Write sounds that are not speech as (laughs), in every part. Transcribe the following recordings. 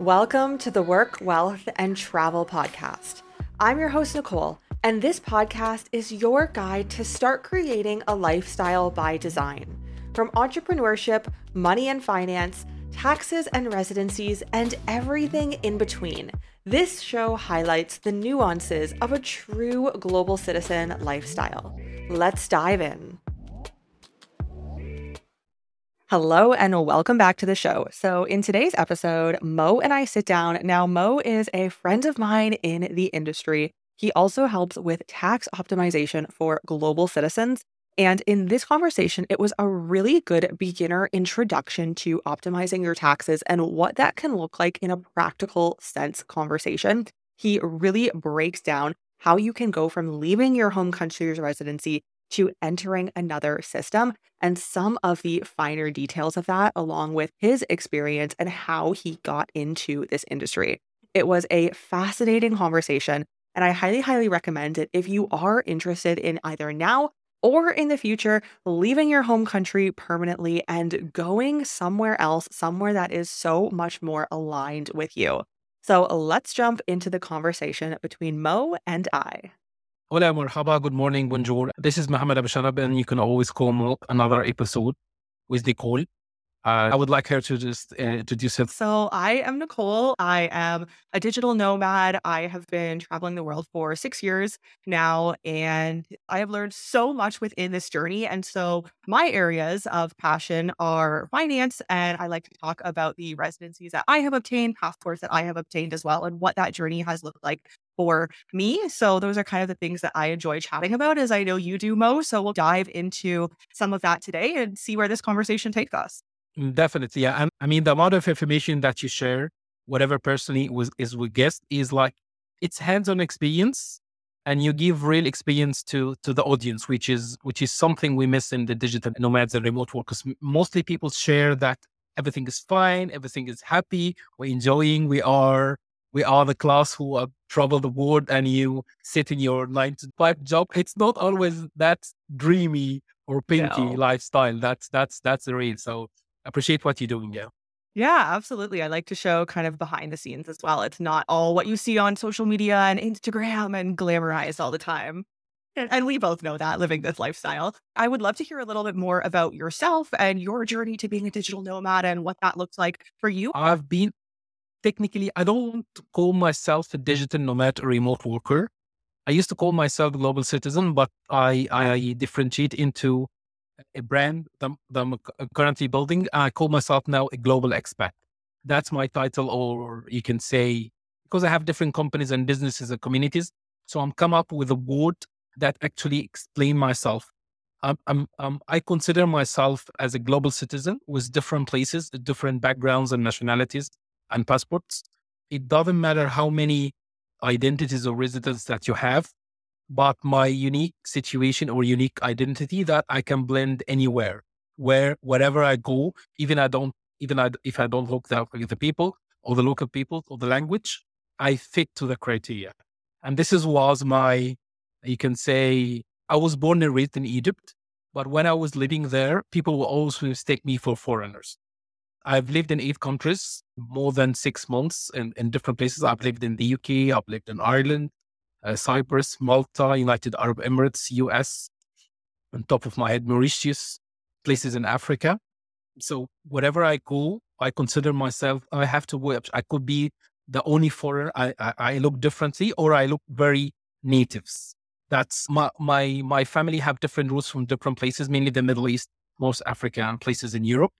Welcome to the Work, Wealth, and Travel Podcast. I'm your host, Nicole, and this podcast is your guide to start creating a lifestyle by design. From entrepreneurship, money and finance, taxes and residencies, and everything in between. This show highlights the nuances of a true global citizen lifestyle. Let's dive in. Hello and welcome back to the show. So, in today's episode, Mo and I sit down. Now, Mo is a friend of mine in the industry. He also helps with tax optimization for global citizens. And in this conversation, it was a really good beginner introduction to optimizing your taxes and what that can look like in a practical sense conversation. He really breaks down how you can go from leaving your home country's residency to entering another system and some of the finer details of that, along with his experience and how he got into this industry. It was a fascinating conversation, and I highly, highly recommend it if you are interested in either now or in the future leaving your home country permanently and going somewhere else, somewhere that is so much more aligned with you. So let's jump into the conversation between Mo and I. Hola, marhaba, good morning, bonjour. This is Mohammed Aboshanab, and you can always call another episode with Nicole. Uh, I would like her to just uh, introduce herself. So, I am Nicole. I am a digital nomad. I have been traveling the world for six years now, and I have learned so much within this journey. And so, my areas of passion are finance, and I like to talk about the residencies that I have obtained, passports that I have obtained as well, and what that journey has looked like for me. So those are kind of the things that I enjoy chatting about as I know you do, Mo. So we'll dive into some of that today and see where this conversation takes us. Mm, definitely. Yeah. And I mean, the amount of information that you share, whatever personally was is with guest is like it's hands-on experience and you give real experience to to the audience, which is which is something we miss in the digital nomads and remote workers. Mostly people share that everything is fine, everything is happy, we're enjoying, we are we are the class who uh, have traveled the world and you sit in your nine to five job. It's not always that dreamy or pinky no. lifestyle. That's that's that's the real. So appreciate what you're doing, yeah. Yeah, absolutely. I like to show kind of behind the scenes as well. It's not all what you see on social media and Instagram and glamorized all the time. And we both know that living this lifestyle. I would love to hear a little bit more about yourself and your journey to being a digital nomad and what that looks like for you. I've been technically, I don't call myself a digital nomad or remote worker. I used to call myself global citizen, but I, I differentiate into a brand that, that I'm currently building. I call myself now a global expat. That's my title, or you can say, because I have different companies and businesses and communities. So I'm come up with a word that actually explain myself. I'm, I'm, I consider myself as a global citizen with different places, different backgrounds and nationalities and passports. It doesn't matter how many identities or residents that you have, but my unique situation or unique identity that I can blend anywhere, where wherever I go, even I don't, even I, if I don't look the, the people or the local people or the language, I fit to the criteria. And this is was my, you can say, I was born and raised in Egypt, but when I was living there, people will always mistake me for foreigners. I've lived in eight countries, more than six months in, in different places. I've lived in the UK, I've lived in Ireland, uh, Cyprus, Malta, United Arab Emirates, US, on top of my head, Mauritius, places in Africa. So wherever I go, I consider myself, I have to work. I could be the only foreigner. I, I, I look differently or I look very natives. That's my, my, my family have different roots from different places, mainly the Middle East, most Africa and places in Europe.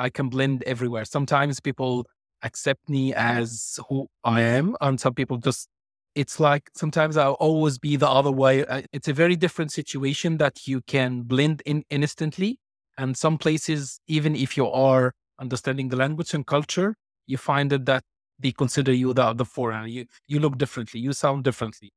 I can blend everywhere. Sometimes people accept me as who I am, and some people just, it's like sometimes I'll always be the other way. Uh, it's a very different situation that you can blend in instantly. And some places, even if you are understanding the language and culture, you find that, that they consider you the, the foreigner. You, you look differently, you sound differently.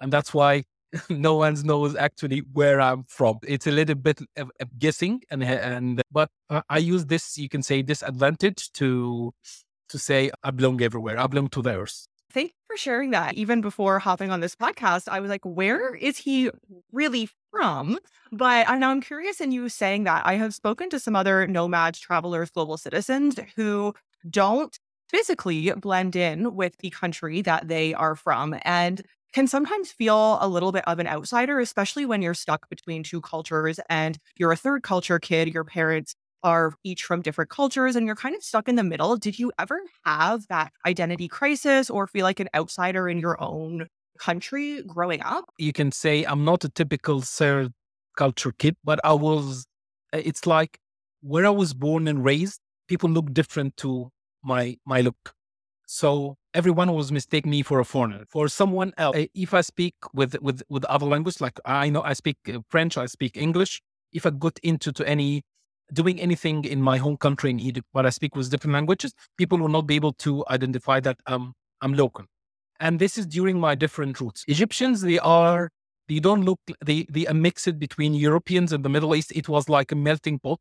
And that's why (laughs) no one knows actually where I'm from. It's a little bit of, of guessing, and and but I use this you can say disadvantage to to say I belong everywhere. I belong to theirs. Thank you for sharing that. Even before hopping on this podcast, I was like, where is he really from? But I now I'm curious in you saying that. I have spoken to some other nomads, travelers, global citizens who don't physically blend in with the country that they are from and can sometimes feel a little bit of an outsider, especially when you're stuck between two cultures and you're a third culture kid. Your parents are each from different cultures and you're kind of stuck in the middle. Did you ever have that identity crisis or feel like an outsider in your own country growing up? You can say I'm not a typical third culture kid, but I was, uh, it's like where I was born and raised, people look different to my, my look. So everyone was mistake me for a foreigner, for someone else. If I speak with, with, with other language, like I know I speak uh, French, I speak English. If I got into to any doing anything in my home country in Egypt, where I speak with different languages, people will not be able to identify that um, I'm local. And this is during my different roots. Egyptians, they are, they don't look, they, they are mixed between Europeans and the Middle East. It was like a melting pot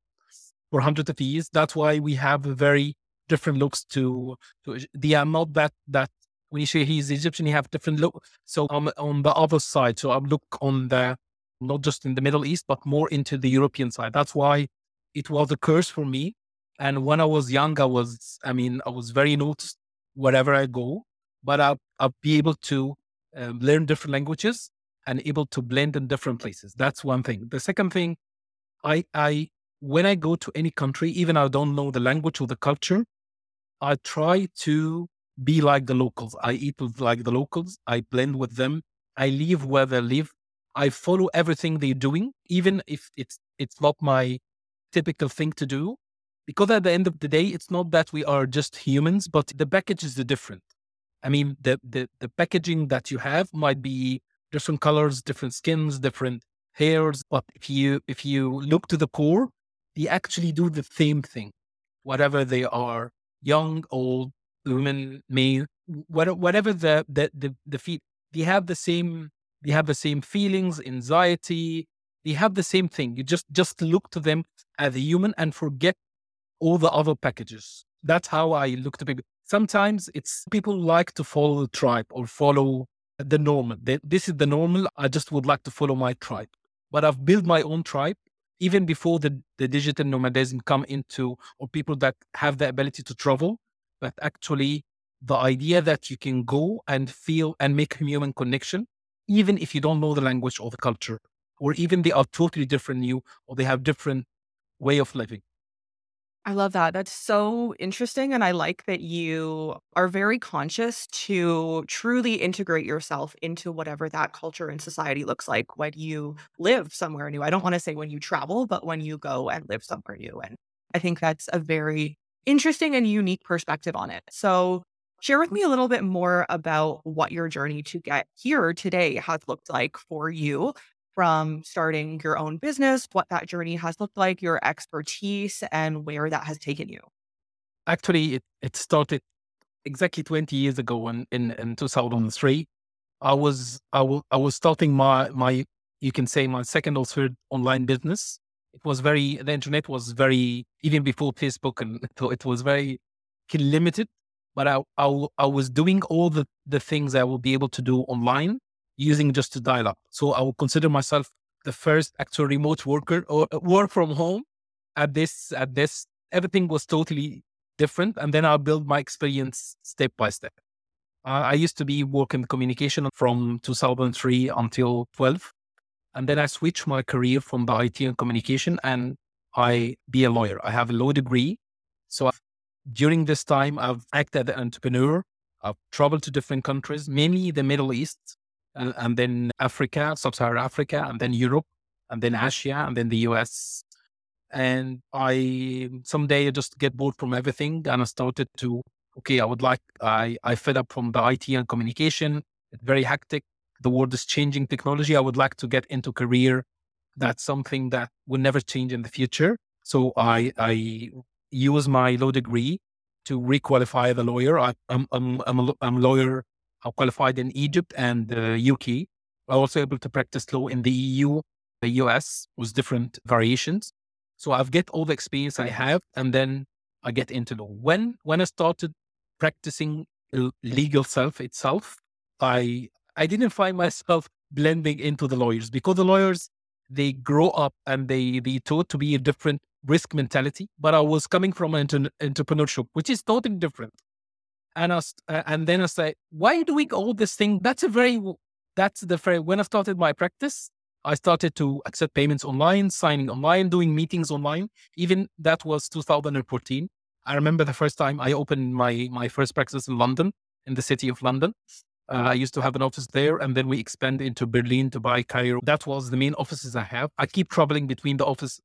for hundreds of years. That's why we have a very different looks to, to they are not that, that when you say he's Egyptian, you have different look. So I'm on the other side. So I look on the, not just in the Middle East, but more into the European side. That's why it was a curse for me. And when I was young, I was, I mean, I was very noticed wherever I go, but I'll, I'll be able to um, learn different languages and able to blend in different places. That's one thing. The second thing, I, I, when I go to any country, even I don't know the language or the culture, I try to be like the locals. I eat like the locals. I blend with them. I live where they live. I follow everything they're doing, even if it's it's not my typical thing to do. Because at the end of the day, it's not that we are just humans, but the package is different. I mean, the, the, the packaging that you have might be different colors, different skins, different hairs. But if you if you look to the core, they actually do the same thing, whatever they are, young, old, women, male, whatever the the the, the feet, they have the same they have the same feelings, anxiety, they have the same thing. You just just look to them as a human and forget all the other packages. That's how I look to people. Sometimes it's people like to follow the tribe or follow the normal. This is the normal. I just would like to follow my tribe. But I've built my own tribe even before the, the digital nomadism come into or people that have the ability to travel. But actually the idea that you can go and feel and make human connection, even if you don't know the language or the culture or even they are totally different you or they have different way of living. I love that. That's so interesting. And I like that you are very conscious to truly integrate yourself into whatever that culture and society looks like when you live somewhere new. I don't want to say when you travel, but when you go and live somewhere new. And I think that's a very interesting and unique perspective on it. So, share with me a little bit more about what your journey to get here today has looked like for you from starting your own business, what that journey has looked like, your expertise, and where that has taken you. Actually, it, it started exactly 20 years ago in, in, in 2003. I was, I, w- I was starting my, my, you can say my second or third online business. It was very, the internet was very, even before Facebook, and (laughs) so it was very limited. But I, I, I was doing all the, the things I will be able to do online using just a dial up. So I would consider myself the first actual remote worker or uh, work from home at this, at this, everything was totally different. And then I'll build my experience step by step. Uh, I used to be working in communication from 2003 until 12. And then I switched my career from the IT and communication and I be a lawyer. I have a law degree. So I've, during this time, I've acted as an entrepreneur. I've traveled to different countries, mainly the Middle East, and, and then Africa, Sub-Saharan Africa, and then Europe, and then Asia, and then the US. And I someday I just get bored from everything, and I started to okay, I would like I I fed up from the IT and communication. It's very hectic. The world is changing technology. I would like to get into career that's something that will never change in the future. So I I use my law degree to requalify the lawyer. I, am I'm, I'm, a, I'm a lawyer are qualified in Egypt and the UK. I'm also able to practice law in the EU, the US with different variations. So I've get all the experience I have, and then I get into law. When when I started practicing legal self itself, I I didn't find (laughs) myself blending into the lawyers because the lawyers they grow up and they they taught to be a different risk mentality. But I was coming from an entrepreneurship, which is totally different. And I, uh, and then I say, why you doing all this thing? That's a very, that's the very, when I started my practice, I started to accept payments online, signing online, doing meetings online. Even that was 2014. I remember the first time I opened my, my first practice in London, in the city of London. Uh, I used to have an office there, and then we expanded into Berlin, to Dubai, Cairo. That was the main offices I have. I keep traveling between the office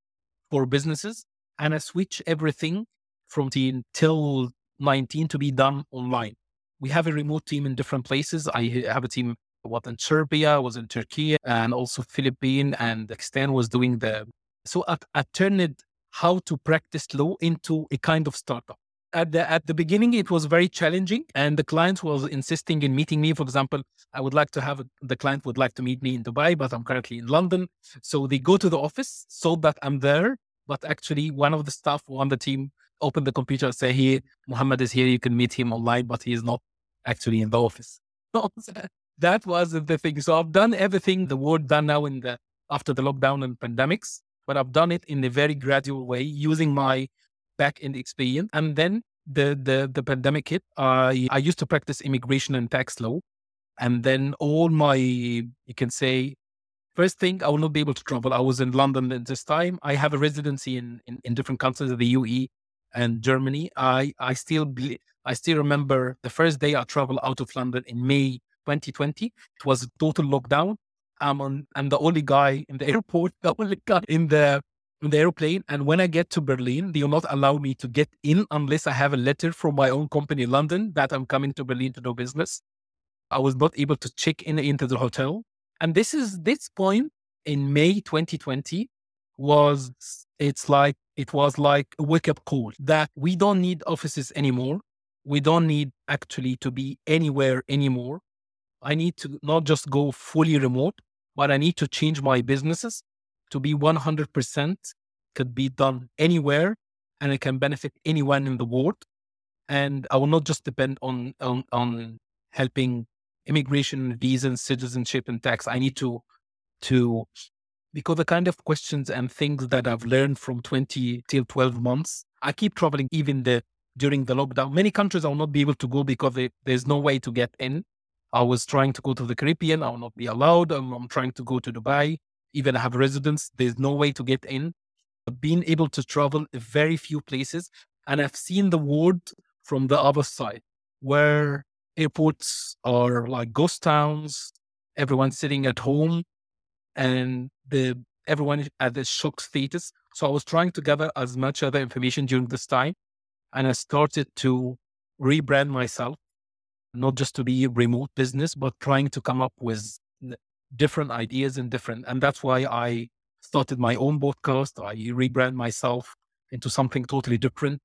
for businesses, and I switch everything from teen till 19 to be done online. We have a remote team in different places. I have a team what in Serbia, was in Turkey, and also Philippines, and Pakistan was doing the. So I, I turned how to practice law into a kind of startup at the at the beginning it was very challenging and the client was insisting in meeting me for example i would like to have a, the client would like to meet me in dubai but i'm currently in london so they go to the office so that i'm there but actually one of the staff on the team open the computer and say here muhammad is here you can meet him online but he is not actually in the office (laughs) that was the thing so i've done everything the world done now in the after the lockdown and pandemics but i've done it in a very gradual way using my back end experience. And then the the the pandemic hit. I I used to practice immigration and tax law, and then all my you can say first thing I will not be able to travel. I was in London at this time. I have a residency in in, in different countries, of the UE and Germany. I I still I still remember the first day I traveled out of London in May 2020. It was a total lockdown. I'm on. I'm the only guy in the (laughs) airport. The only guy in the in the airplane. And when I get to Berlin, they will not allow me to get in unless I have a letter from my own company, London, that I'm coming to Berlin to do business. I was not able to check in into the hotel. And this is this point in May 2020 was it's like it was like a wake up call that we don't need offices anymore. We don't need actually to be anywhere anymore. I need to not just go fully remote, but I need to change my businesses to be 100% could be done anywhere and it can benefit anyone in the world. And I will not just depend on, on, on helping immigration, visas, citizenship, and tax. I need to, to, because the kind of questions and things that I've learned from 20 till 12 months, I keep traveling even the, during the lockdown. Many countries I will not be able to go because they, there's no way to get in. I was trying to go to the Caribbean. I will not be allowed. I'm, I'm trying to go to Dubai even I have residence. There's no way to get in. Being able to travel very few places, and I've seen the world from the other side, where airports are like ghost towns. Everyone's sitting at home, and the everyone at the shock status. So I was trying to gather as much other information during this time, and I started to rebrand myself, not just to be a remote business, but trying to come up with different ideas and different. And that's why I started my own podcast. I rebrand myself into something totally different.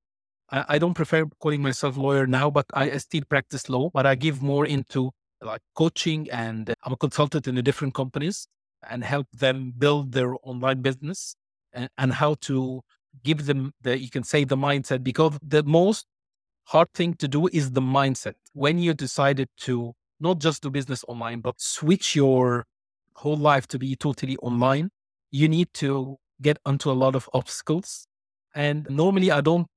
I, I don't prefer calling myself lawyer now, but I still practice law, but I give more into like coaching and I'm a consultant in the different companies and help them build their online business and, and how to give them the, you can say the mindset because the most hard thing to do is the mindset. When you decided to not just do business online, but switch your whole life to be totally online, you need to get onto a lot of obstacles. And normally I don't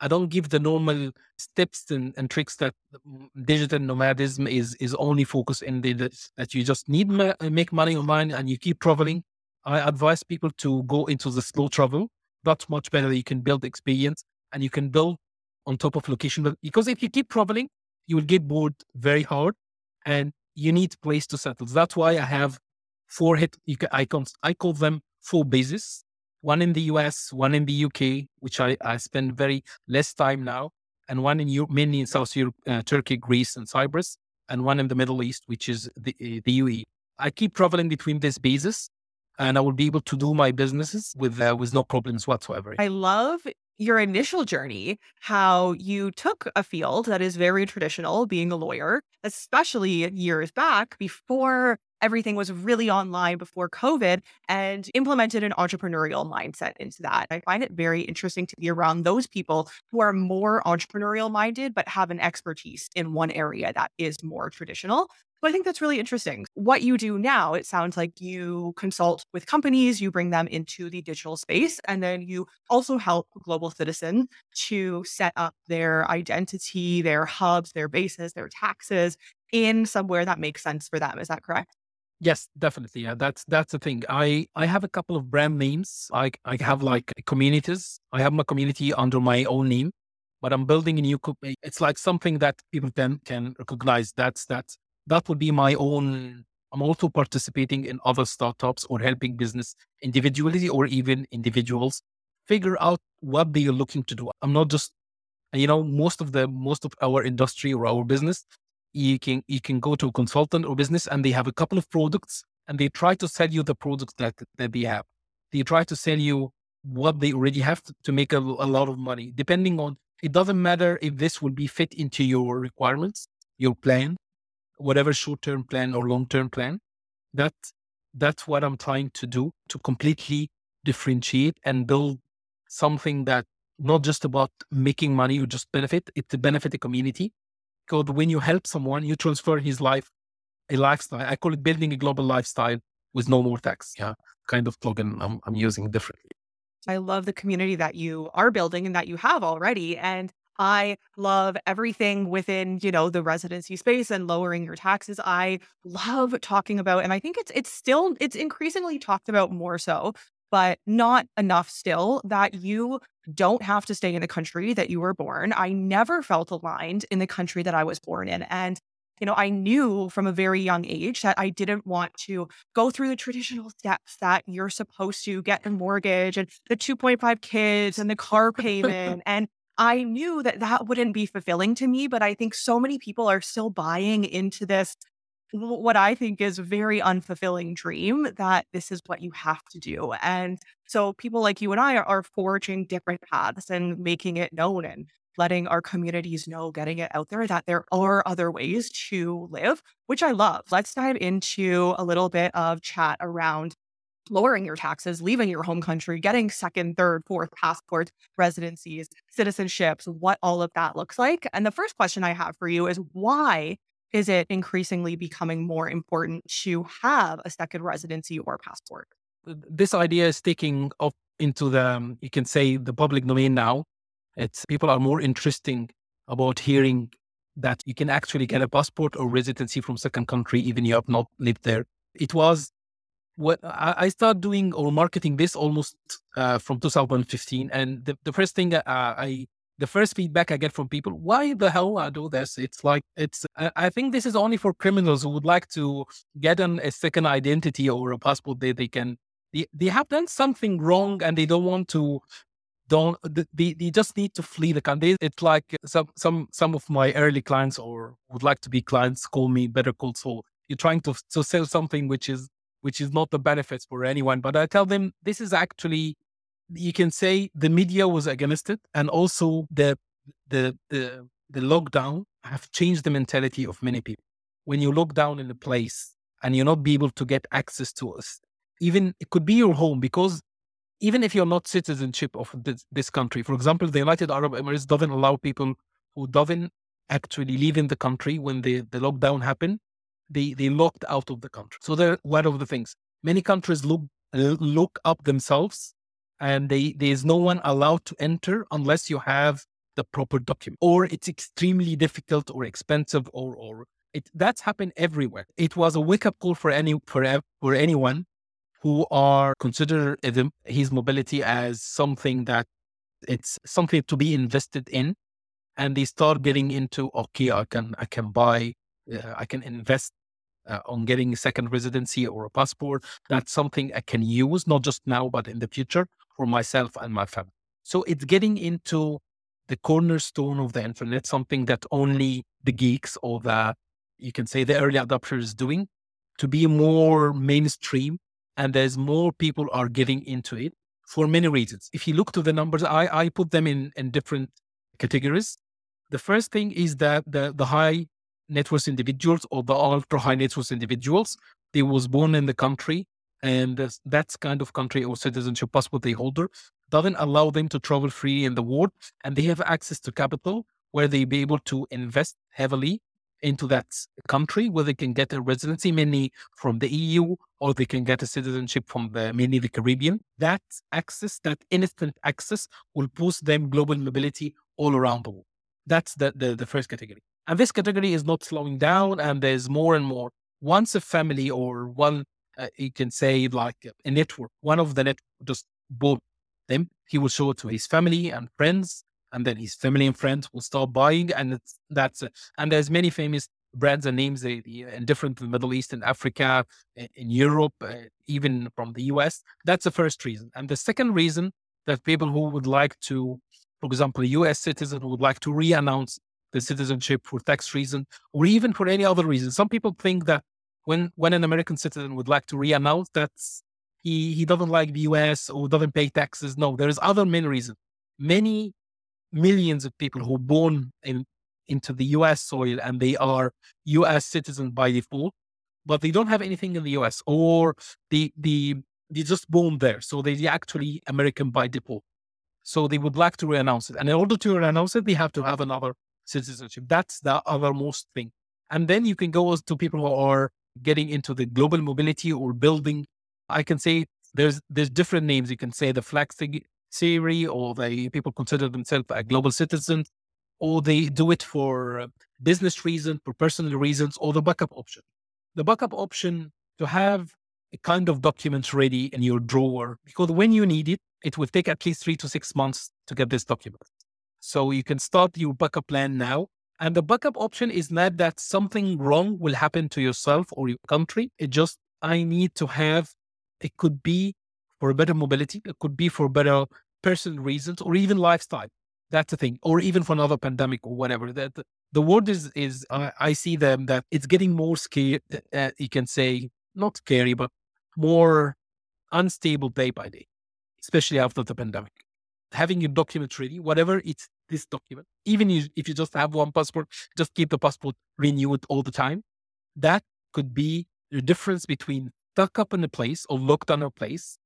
I don't give the normal steps and, and tricks that mm, digital nomadism is is only focused in the, that you just need ma- uh, make money online and you keep traveling. I advise people to go into the slow travel. That's much better. You can build experience and you can build on top of location. Because if you keep traveling, you will get bored very hard and you need place to settle. That's why I have four hit icons. I call them four bases. One in the US, one in the UK, which I, I spend very less time now, and one in Europe, mainly in South Europe, uh, Turkey, Greece, and Cyprus, and one in the Middle East, which is the, uh, the UAE. I keep traveling between these bases, and I will be able to do my businesses with uh, with no problems whatsoever. I love your initial journey, how you took a field that is very traditional, being a lawyer, especially years back before everything was really online before COVID and implemented an entrepreneurial mindset into that. I find it very interesting to be around those people who are more entrepreneurial minded, but have an expertise in one area that is more traditional. So I think that's really interesting. What you do now, it sounds like you consult with companies, you bring them into the digital space, and then you also help global citizens to set up their identity, their hubs, their bases, their taxes in somewhere that makes sense for them. Is that correct? Yes, definitely. Yeah, that's that's the thing. I I have a couple of brand names. I I have like communities. I have my community under my own name, but I'm building a new. Eh, it's like something that people can can recognize. That's that that would be my own. I'm also participating in other startups or helping business individually or even individuals figure out what they are looking to do. I'm not just, you know, most of the most of our industry or our business you can you can go to a consultant or business and they have a couple of products and they try to sell you the products that that they have. They try to sell you what they already have to, to make a, a lot of money. Depending on it doesn't matter if this will be fit into your requirements, your plan, whatever short term plan or long term plan. That that's what I'm trying to do to completely differentiate and build something that not just about making money or just benefit, it's to benefit the community called when you help someone, you transfer his life, a lifestyle. I call it building a global lifestyle with no more tax. Yeah, kind of slogan I'm, I'm using differently. I love the community that you are building and that you have already. And I love everything within, you know, the residency space and lowering your taxes. I love talking about, and I think it's it's still it's increasingly talked about more so but not enough still that you don't have to stay in the country that you were born. I never felt aligned in the country that I was born in. And, you know, I knew from a very young age that I didn't want to go through the traditional steps that you're supposed to get a mortgage and the 2.5 kids and the car (laughs) payment. and I knew that that wouldn't be fulfilling to me, but I think so many people are still buying into this what I think is a very unfulfilling dream that this is what you have to do. And so people like you and I are, are forging different paths and making it known and letting our communities know, getting it out there that there are other ways to live, which I love. Let's dive into a little bit of chat around lowering your taxes, leaving your home country, getting second, third, fourth passports, residencies, citizenships, what all of that looks like. And the first question I have for you is why is it increasingly becoming more important to have a second residency or passport? This idea is taking up into the, um, you can say, the public domain now. It's people are more interesting about hearing that you can actually get a passport or residency from second country even you have not lived there. It was what I started doing or marketing this almost uh, from 2015, and the, the first thing uh, I the first feedback I get from people, why the hell I do this? It's like, it's, I think this is only for criminals who would like to get an, a second identity or a passport that they can, they, they have done something wrong and they don't want to, don't, they, they just need to flee the country. It's like some, some, some of my early clients or would like to be clients call me Better Call Saul. You're trying to, to sell something which is, which is not the benefits for anyone. But I tell them this is actually you can say the media was against it, and also the the the the lockdown have changed the mentality of many people. When you lock down in a place and you're not be able to get access to us, even it could be your home because even if you're not citizenship of this, this country, for example, the United Arab Emirates doesn't allow people who doesn't actually live in the country when the, the lockdown happened, they they locked out of the country. So they're one of the things. Many countries look look up themselves and they, there's no one allowed to enter unless you have the proper document or it's extremely difficult or expensive or or it that's happened everywhere. It was a wake up call for any for, for anyone who are consider his mobility as something that it's something to be invested in and they start getting into okay i can i can buy uh, i can invest uh, on getting a second residency or a passport. That's something i can use not just now but in the future for myself and my family. So it's getting into the cornerstone of the internet, something that only the geeks or the, you can say the early adopters doing to be more mainstream. And there's more people are getting into it for many reasons. If you look to the numbers, I, I put them in, in different categories. The first thing is that the, the high net worth individuals or the ultra high net worth individuals, they was born in the country and that's kind of country or citizenship passport they holder doesn't allow them to travel free in the world and they have access to capital where they be able to invest heavily into that country where they can get a residency, mainly from the EU, or they can get a citizenship from the mainly the Caribbean. That access, that instant access, will boost them global mobility all around the world. That's the, the, the first category. And this category is not slowing down, and there's more and more. Once a family or one, uh, you can say like a network, one of the network just bought them, he will show it to his family and friends, and then his family and friends will start buying, and that's it. And there's many famous brands and names they, they, in different Middle East and Africa, in Europe, uh, even from the US. That's the first reason. And the second reason that people who would like to, for example, a US citizen who would like to re-announce the citizenship for tax reason or even for any other reason. Some people think that when when an American citizen would like to re-announce that he he doesn't like the US or doesn't pay taxes. No, there is other main reason. Many millions of people who are born in into the US soil and they are US citizens by default, but they don't have anything in the US or the the they just born there. So they actually American by default. So they would like to re-announce it. And in order to re-announce it, they have to have another citizenship. That's the other most thing. And then you can go to people who are getting into the global mobility or building. I can say there's there's different names. You can say the flag theory, or the people consider themselves a global citizen, or they do it for uh, business reasons, for personal reasons, or the backup option. The backup option to have a kind of document ready in your drawer because when you need it, it will take at least three to six months to get this document. So you can start your backup plan now. And the backup option is not that something wrong will happen to yourself or your country. It just, I need to have, it could be for better mobility, it could be for better personal reasons or even lifestyle. That's the thing, or even for another pandemic or whatever. That the, word is is uh, I see them that it's getting more scary. Uh, you can say not scary, but more unstable day by day, especially after the pandemic having your document ready, whatever it's this document, even if you just have one passport, just keep the passport renewed all the time. That could be the difference between stuck up in a place or locked down a place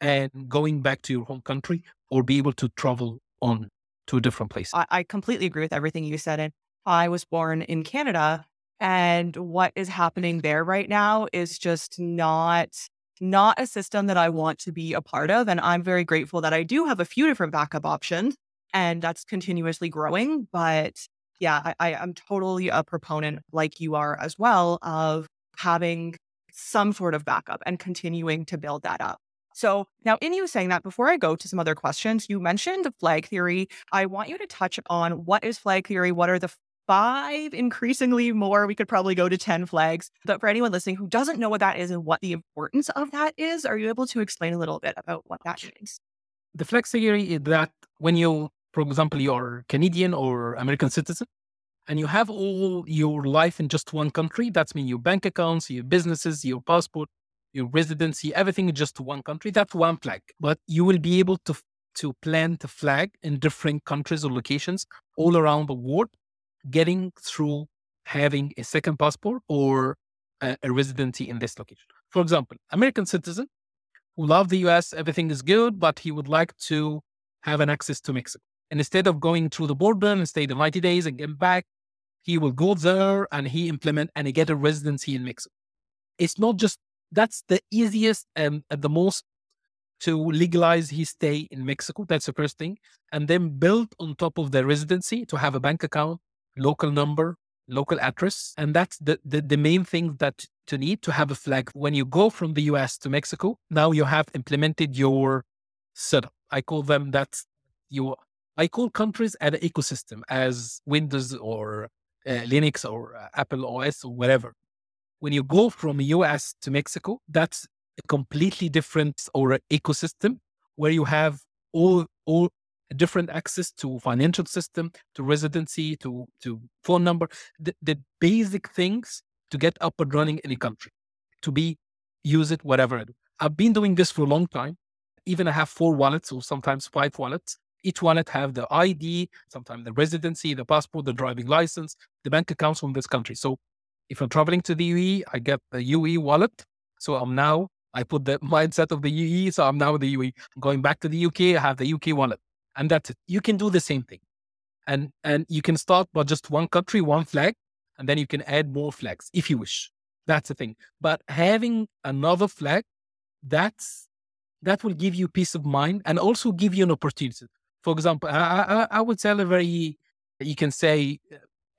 and going back to your home country or be able to travel on to a different place. I, I completely agree with everything you said. And I was born in Canada. And what is happening there right now is just not not a system that I want to be a part of. And I'm very grateful that I do have a few different backup options and that's continuously growing. But yeah, I, I am totally a proponent, like you are as well, of having some sort of backup and continuing to build that up. So now, in you saying that, before I go to some other questions, you mentioned flag theory. I want you to touch on what is flag theory? What are the five, increasingly more. We could probably go to 10 flags. But for anyone listening who doesn't know what that is and what the importance of that is, are you able to explain a little bit about what that means? The flag theory is that when you, for example, you're Canadian or American citizen, and you have all your life in just one country, that's mean your bank accounts, your businesses, your passport, your residency, everything in just one country, that's one flag. But you will be able to to plant a flag in different countries or locations all around the world getting through having a second passport or a, a residency in this location. For example, American citizen who love the US, everything is good, but he would like to have an access to Mexico. And instead of going through the border and stay the 90 days and get back, he will go there and he implement and he get a residency in Mexico. It's not just that's the easiest and the most to legalize his stay in Mexico. That's the first thing. And then build on top of the residency to have a bank account, local number, local address. And that's the, the, the, main thing that to need to have a flag. When you go from the US to Mexico, now you have implemented your setup. I call them that you, I call countries an ecosystem as Windows or uh, Linux or uh, Apple OS or whatever. When you go from US to Mexico, that's a completely different or ecosystem where you have all all different access to financial system, to residency, to, to phone number, the, the basic things to get up and running in a country, to be, use it, whatever. I've been doing this for a long time. Even I have four wallets or sometimes five wallets. Each wallet have the ID, sometimes the residency, the passport, the driving license, the bank accounts from this country. So if I'm traveling to the UE, I get the UE wallet. So I'm now, I put the (laughs) mindset of the UE. So I'm now the UE. Going back to the UK, I have the UK wallet and that's it. You can do the same thing. And and you can start by just one country, one flag, and then you can add more flags if you wish. That's the thing. But having another flag, that's that will give you peace of mind and also give you an opportunity. For example, I, I, I would tell a very, you can say,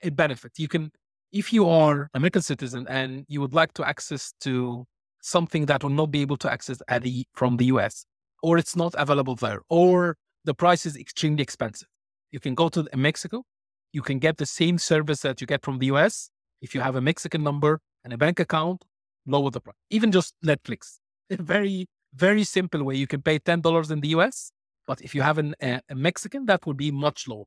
a benefit. You can, if you are American citizen and you would like to access to something that will not be able to access at the, from the US, or it's not available there, or the price is extremely expensive. You can go to Mexico. You can get the same service that you get from the US. If you have a Mexican number and a bank account, lower the price. Even just Netflix. A (laughs) very, very simple way. You can pay $10 in the US, but if you have an, a, a Mexican, that would be much lower.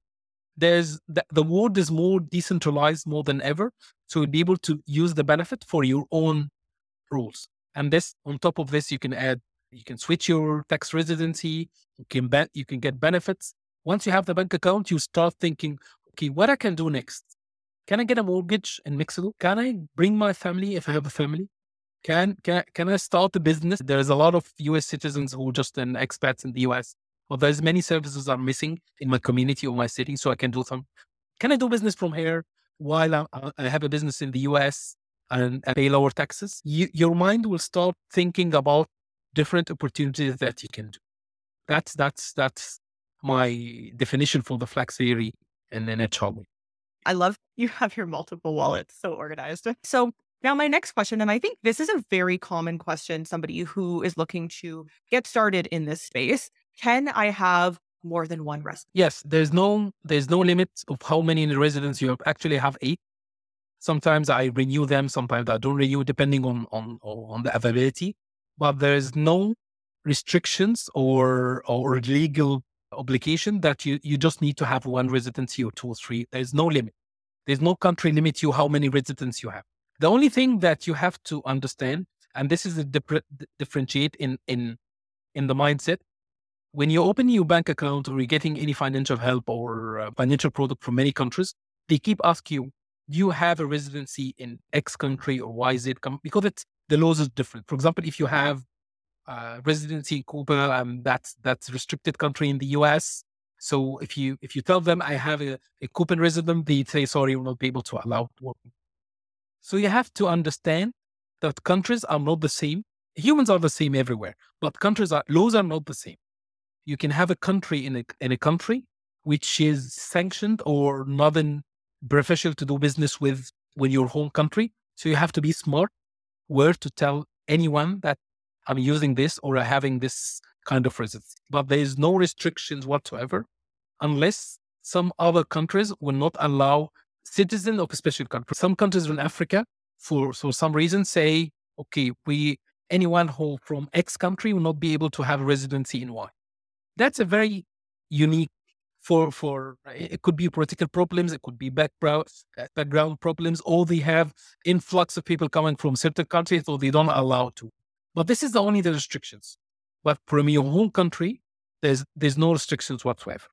There's the, the world is more decentralized more than ever. So you'll be able to use the benefit for your own rules. And this, on top of this, you can add you can switch your tax residency. You can be- you can get benefits. Once you have the bank account, you start thinking, okay, what I can do next? Can I get a mortgage in Mexico? Can I bring my family if I have a family? Can can can I start a business? There's a lot of U.S. citizens who are just in expats in the U.S. Well, there's many services I'm missing in my community or my city, so I can do some. Can I do business from here while I, uh, I have a business in the U.S. and I pay lower taxes? You, your mind will start thinking about different opportunities that you can do. That's that's that's my definition for the flag theory and in a nutshell. I love (laughs) you have your multiple wallets so organized. So now my next question, and I think this is a very common question, somebody who is looking to get started in this space. Can I have more than one resident? Yes, there's no there's no limit of how many residents you. Actually have eight. Sometimes I renew them, sometimes I don't renew depending on on on the availability but there is no restrictions or or legal obligation that you, you just need to have one residency or two or three. There's no limit. There's no country limit you how many residents you have. The only thing that you have to understand, and this is a dip- differentiate in in in the mindset, when you open your bank account or you're getting any financial help or uh, financial product from many countries, they keep asking you, do you have a residency in X country or Y Z com-? because it's the laws is different. For example, if you have residency in Cuba, um, that's that's restricted country in the U.S. So if you if you tell them I have a, a Cuban resident, they say sorry, we'll not be able to allow working. So you have to understand that countries are not the same. Humans are the same everywhere, but countries are laws are not the same. You can have a country in a in a country which is sanctioned or not in beneficial to do business with with your home country. So you have to be smart where to tell anyone that I'm using this or having this kind of residency. But there is no restrictions whatsoever unless some other countries will not allow citizens of a special country. Some countries in Africa, for, for some reason, say, okay, we anyone who from X country will not be able to have residency in Y. That's a very unique for for it could be political problems, it could be background uh, background problems, or they have influx of people coming from certain countries, or they don't allow to. But this is the only the restrictions. But from your home country, there's there's no restrictions whatsoever.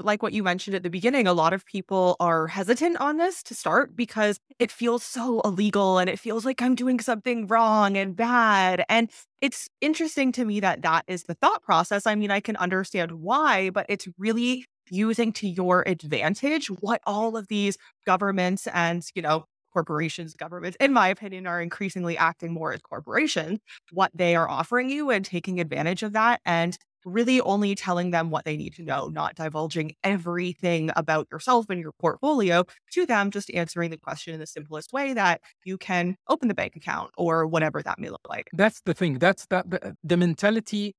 Like what you mentioned at the beginning, a lot of people are hesitant on this to start because it feels so illegal and it feels like I'm doing something wrong and bad. And it's interesting to me that that is the thought process. I mean, I can understand why, but it's really using to your advantage what all of these governments and, you know, corporations, governments, in my opinion, are increasingly acting more as corporations, what they are offering you and taking advantage of that. And really only telling them what they need to know, not divulging everything about yourself and your portfolio to them, just answering the question in the simplest way that you can open the bank account or whatever that may look like. That's the thing. That's that the, uh, the mentality,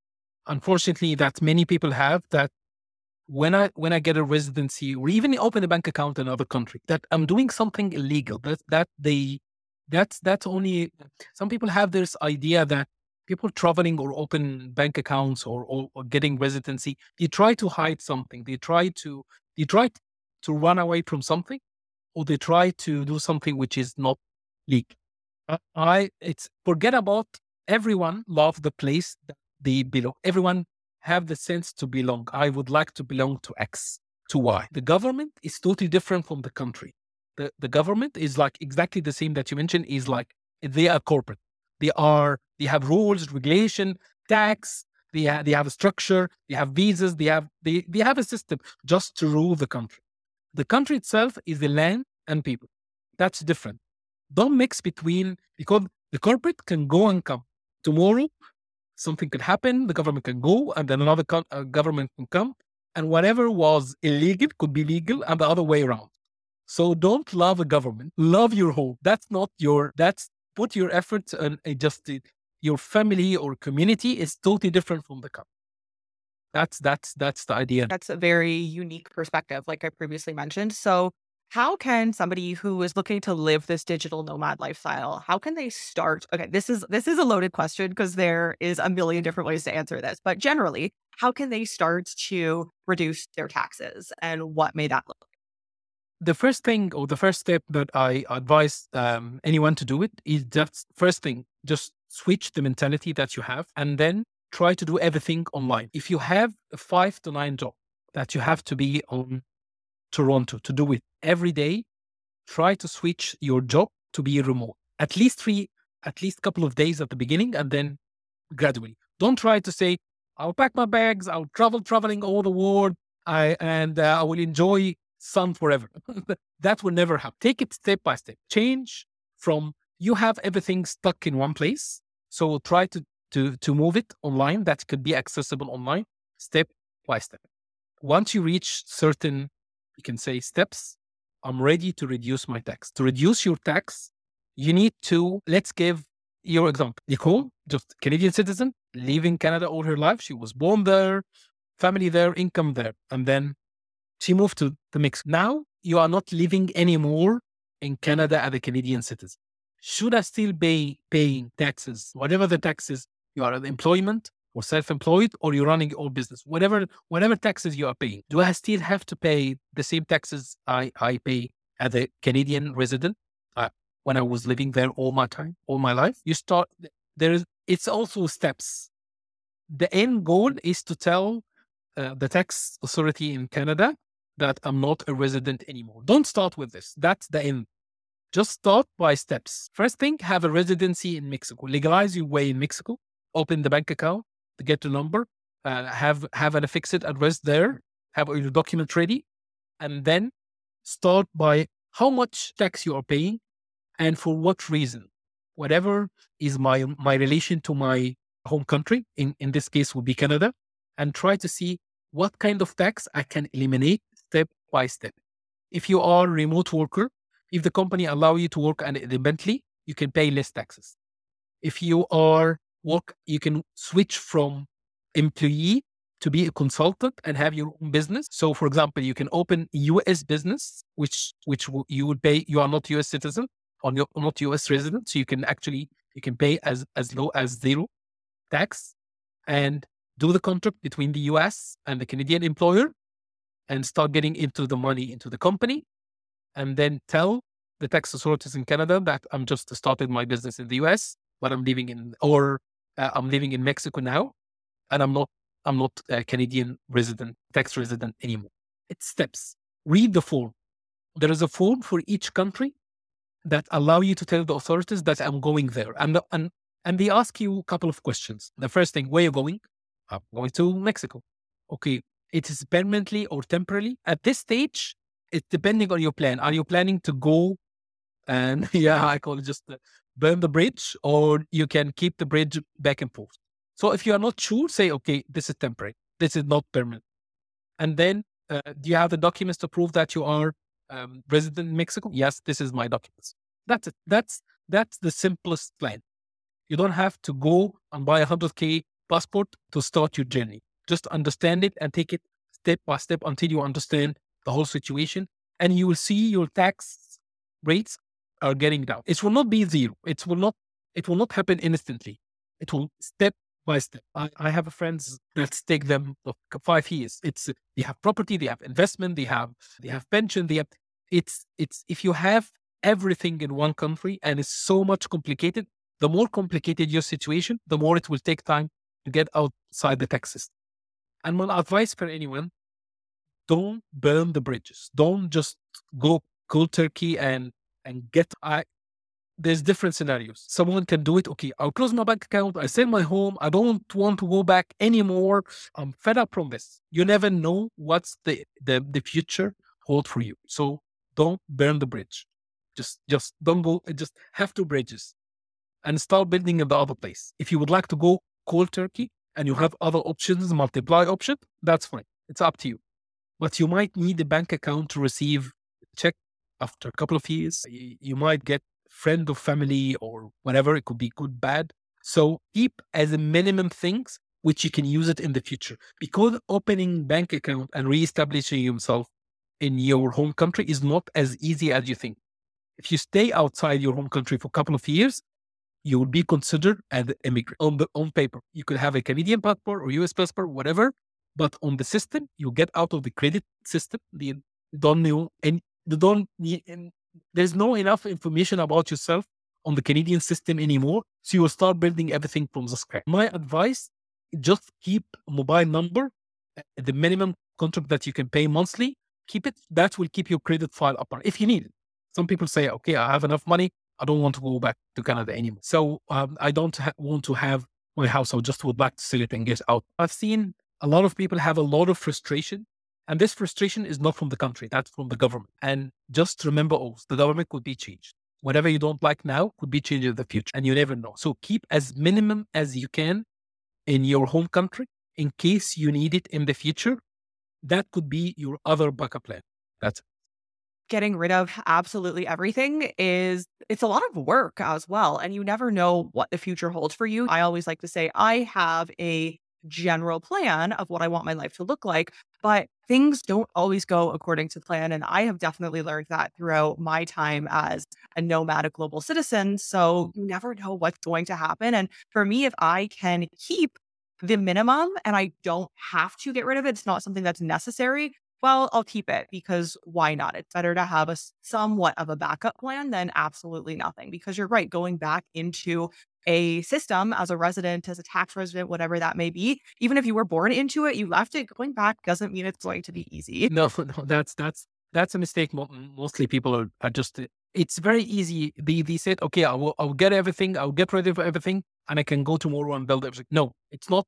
unfortunately, that many people have that when I when I get a residency or even open a bank account in another country, that I'm doing something illegal. That that they that's that's only some people have this idea that people traveling or open bank accounts or, or, or getting residency, they try to hide something. They try to they try to run away from something, or they try to do something which is not legal. I it's forget about everyone love the place that they belong. Everyone have the sense to belong. I would like to belong to X, to Y. The government is totally different from the country. The, the government is like exactly the same that you mentioned, is like they are corporate. They are, they have rules, regulation, tax, they, ha- they have a structure, they have visas, they have, they, they have a system just to rule the country. The country itself is the land and people. That's different. Don't mix between because the corporate can go and come tomorrow. Something could happen. The government can go, and then another co- uh, government can come, and whatever was illegal could be legal, and the other way around. So don't love a government. Love your home. That's not your. That's put your effort and just your family or community is totally different from the company. That's that's that's the idea. That's a very unique perspective, like I previously mentioned. So how can somebody who is looking to live this digital nomad lifestyle, how can they start? Okay, this is this is a loaded question because there is a million different ways to answer this. But generally, how can they start to reduce their taxes and what may that look? The first thing or the first step that I advise um, anyone to do it is just first thing, just switch the mentality that you have and then try to do everything online. If you have a five to nine job that you have to be on Toronto to do it every day, try to switch your job to be remote. At least three, at least couple of days at the beginning and then gradually. Don't try to say, I'll pack my bags, I'll travel, traveling all the world, I, and uh, I will enjoy sun forever. (laughs) that will never happen. Take it step by step. Change from you have everything stuck in one place. So try to to, to move it online that could be accessible online step by step. Once you reach certain, you can say steps, I'm ready to reduce my tax. To reduce your tax, you need to, let's give your example. Nicole, just Canadian citizen, living Canada all her life. She was born there, family there, income there. And then she moved to the mix. Now you are not living anymore in Canada as a Canadian citizen. Should I still be paying taxes, whatever the taxes you are an employment or self-employed or you're running your own business whatever whatever taxes you are paying do i still have to pay the same taxes i i pay as a canadian resident uh, when i was living there all my time all my life you start there is it's also steps the end goal is to tell uh, the tax authority in canada that i'm not a resident anymore. Don't start with this. That's the end. Just start by steps. First thing have a residency in mexico. Legalize your way in mexico. Open the bank account, to get the number, uh, have have an fixed address there, have your document ready, and then start by how much tax you are paying and for what reason. Whatever is my my relation to my home country, in, in this case would be Canada, and try to see what kind of tax I can eliminate step by step. If you are remote worker, if the company allow you to work independently, you can pay less taxes. If you are work, you can switch from employee to be a consultant and have your own business. So, for example, you can open US business, which which you would pay. You are not US citizen or not US resident, so you can actually you can pay as as low as zero tax and do the contract between the US and the Canadian employer and start getting into the money into the company and then tell the tax authorities in Canada that I'm just started my business in the US, but I'm living in or uh, I'm living in Mexico now, and I'm not I'm not a Canadian resident, tax resident anymore. It's steps. Read the form. There is a form for each country that allow you to tell the authorities that I'm going there, and the, and and they ask you a couple of questions. The first thing, where are you going? I'm going to Mexico. Okay, it is permanently or temporarily. At this stage, it's depending on your plan. Are you planning to go and (laughs) yeah, I call it just burn the bridge or you can keep the bridge back and forth. So if you are not sure, say, okay, this is temporary. This is not permanent. And then uh, do you have the documents to prove that you are um, resident in Mexico? Yes, this is my documents. That's it. That's, that's the simplest plan. You don't have to go and buy a 100K passport to start your journey. Just understand it and take it step by step until you mm-hmm. understand the whole situation. And you will see your tax rates are getting down. It will not be zero. It will not. It will not happen instantly. It will step by step. I, I have friends that take them five years. It's they have property, they have investment, they have they have pension. They have it's it's if you have everything in one country and it's so much complicated. The more complicated your situation, the more it will take time to get outside the tax system. And my advice for anyone: don't burn the bridges. Don't just go cold turkey and and get I there's different scenarios. Someone can do it. Okay, I'll close my bank account. I sell my home. I don't want to go back anymore. I'm fed up from this. You never know what's the the, the future hold for you. So don't burn the bridge. Just, just don't go, just have two bridges and start building in the other place. If you would like to go cold turkey and you have other options, multiply option, that's fine. It's up to you. But you might need a bank account to receive check after a couple of years. You might get friend or family or whatever. It could be good, bad. So keep as a minimum things which you can use it in the future. Because opening bank account and reestablishing yourself in your home country is not as easy as you think. If you stay outside your home country for a couple of years, you will be considered an immigrant on the on paper. You could have a Canadian passport or US passport, whatever, but on the system, you get out of the credit system. They don't know and they don't need, and there's no enough information about yourself on the Canadian system anymore. So you will start building everything from the scratch. My advice, just keep mobile number, eh, the minimum contract that you can pay monthly, keep it. That will keep your credit file up if you need it. Some people say, okay, I have enough money. I don't want to go back to Canada anymore. So um, I don't ha- want to have my house. I just would like to sell it and get out. I've seen a lot of people have a lot of frustration. And this frustration is not from the country, that's from the government. And just remember also, the government could be changed. Whatever you don't like now could be changed in the future, and you never know. So keep as minimum as you can in your home country in case you need it in the future. That could be your other backup plan. That's it getting rid of absolutely everything is it's a lot of work as well and you never know what the future holds for you. I always like to say I have a general plan of what I want my life to look like, but things don't always go according to plan and I have definitely learned that throughout my time as a nomadic global citizen. So you never know what's going to happen and for me if I can keep the minimum and I don't have to get rid of it, it's not something that's necessary, well, I'll keep it because why not? It's better to have a somewhat of a backup plan than absolutely nothing. Because you're right, going back into a system as a resident, as a tax resident, whatever that may be, even if you were born into it, you left it, going back doesn't mean it's going to be easy. No, (laughs) no, that's that's that's a mistake. Mostly people are, are just. Uh, it's very easy. They they said, okay, I will I'll get everything, I'll get rid of everything, and I can go tomorrow and build everything. No, it's not.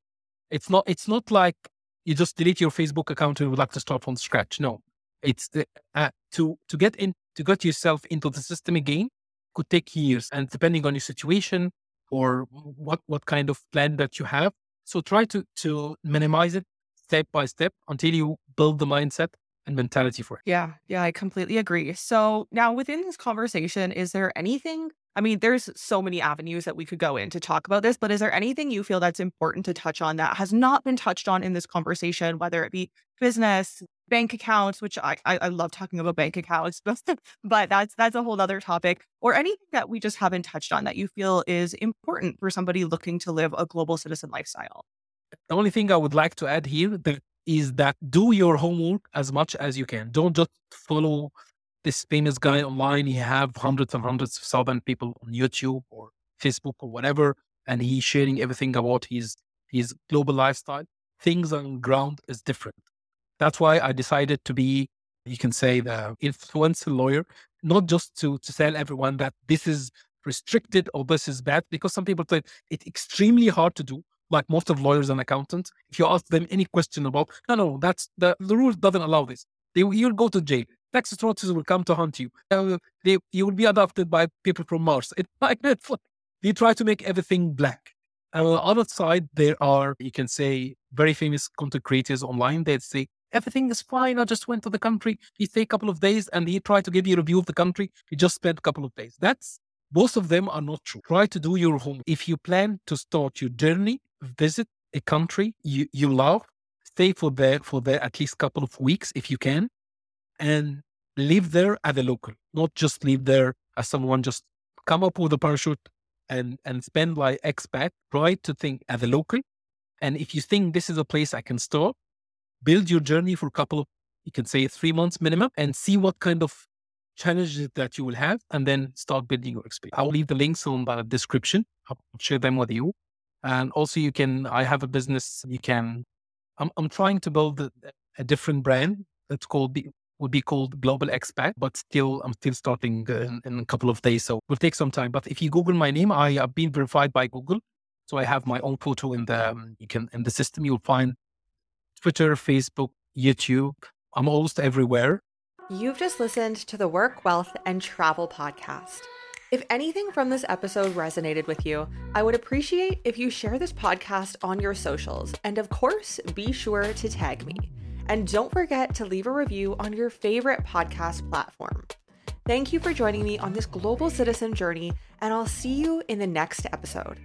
It's not. It's not like you just delete your Facebook account and would like to start from scratch. No, it's the, uh, to to get in to get yourself into the system again could take years, and depending on your situation or what what kind of plan that you have. So try to to minimize it step by step until you build the mindset and mentality for it. Yeah, yeah, I completely agree. So now within this conversation, is there anything I mean, there's so many avenues that we could go in to talk about this, but is there anything you feel that's important to touch on that has not been touched on in this conversation, whether it be business, bank accounts, which I, I, I love talking about bank accounts, (laughs) but that's that's a whole other topic, or anything that we just haven't touched on that you feel is important for somebody looking to live a global citizen lifestyle? The only thing I would like to add here is that do your homework as much as you can. Don't just follow this famous guy online. He have hundreds and hundreds of thousand people on YouTube or Facebook or whatever, and he's sharing everything about his his global lifestyle. Things on ground is different. That's why I decided to be, you can say, the influencer lawyer, not just to to tell everyone that this is restricted or this is bad, because some people say it's extremely hard to do. Like most of lawyers and accountants, if you ask them any question about, no, no, that's the the rule doesn't allow this. They, you'll go to jail. Tax authorities will come to hunt you. Uh, they, you will be adopted by people from Mars. It's (laughs) like they try to make everything black. And on the other side, there are, you can say, very famous content creators online that say, everything is fine. I just went to the country. He stayed a couple of days and he tried to give you a review of the country. He just spent a couple of days. That's both of them are not true. Try to do your homework. If you plan to start your journey, visit a country you, you love, stay for there for there at least couple of weeks if you can, and live there as a local, not just live there as someone just come up with a parachute and and spend like expat. Try to think as a local, and if you think this is a place I can stop, build your journey for a couple of you can say three months minimum, and see what kind of challenges that you will have, and then start building your experience. I'll leave the links on the description. I'll share them with you, and also you can. I have a business. You can. I'm I'm trying to build a, a different brand that's called would be called Global Expat, but still, I'm still starting in, in, a couple of days. So it will take some time. But if you Google my name, I have been verified by Google. So I have my own photo in the, um, you can, in the system, you'll find Twitter, Facebook, YouTube. I'm almost everywhere. You've just listened to the Work, Wealth, and Travel podcast. If anything from this episode resonated with you, I would appreciate if you share this podcast on your socials. And of course, be sure to tag me. And don't forget to leave a review on your favorite podcast platform. Thank you for joining me on this global citizen journey, and I'll see you in the next episode.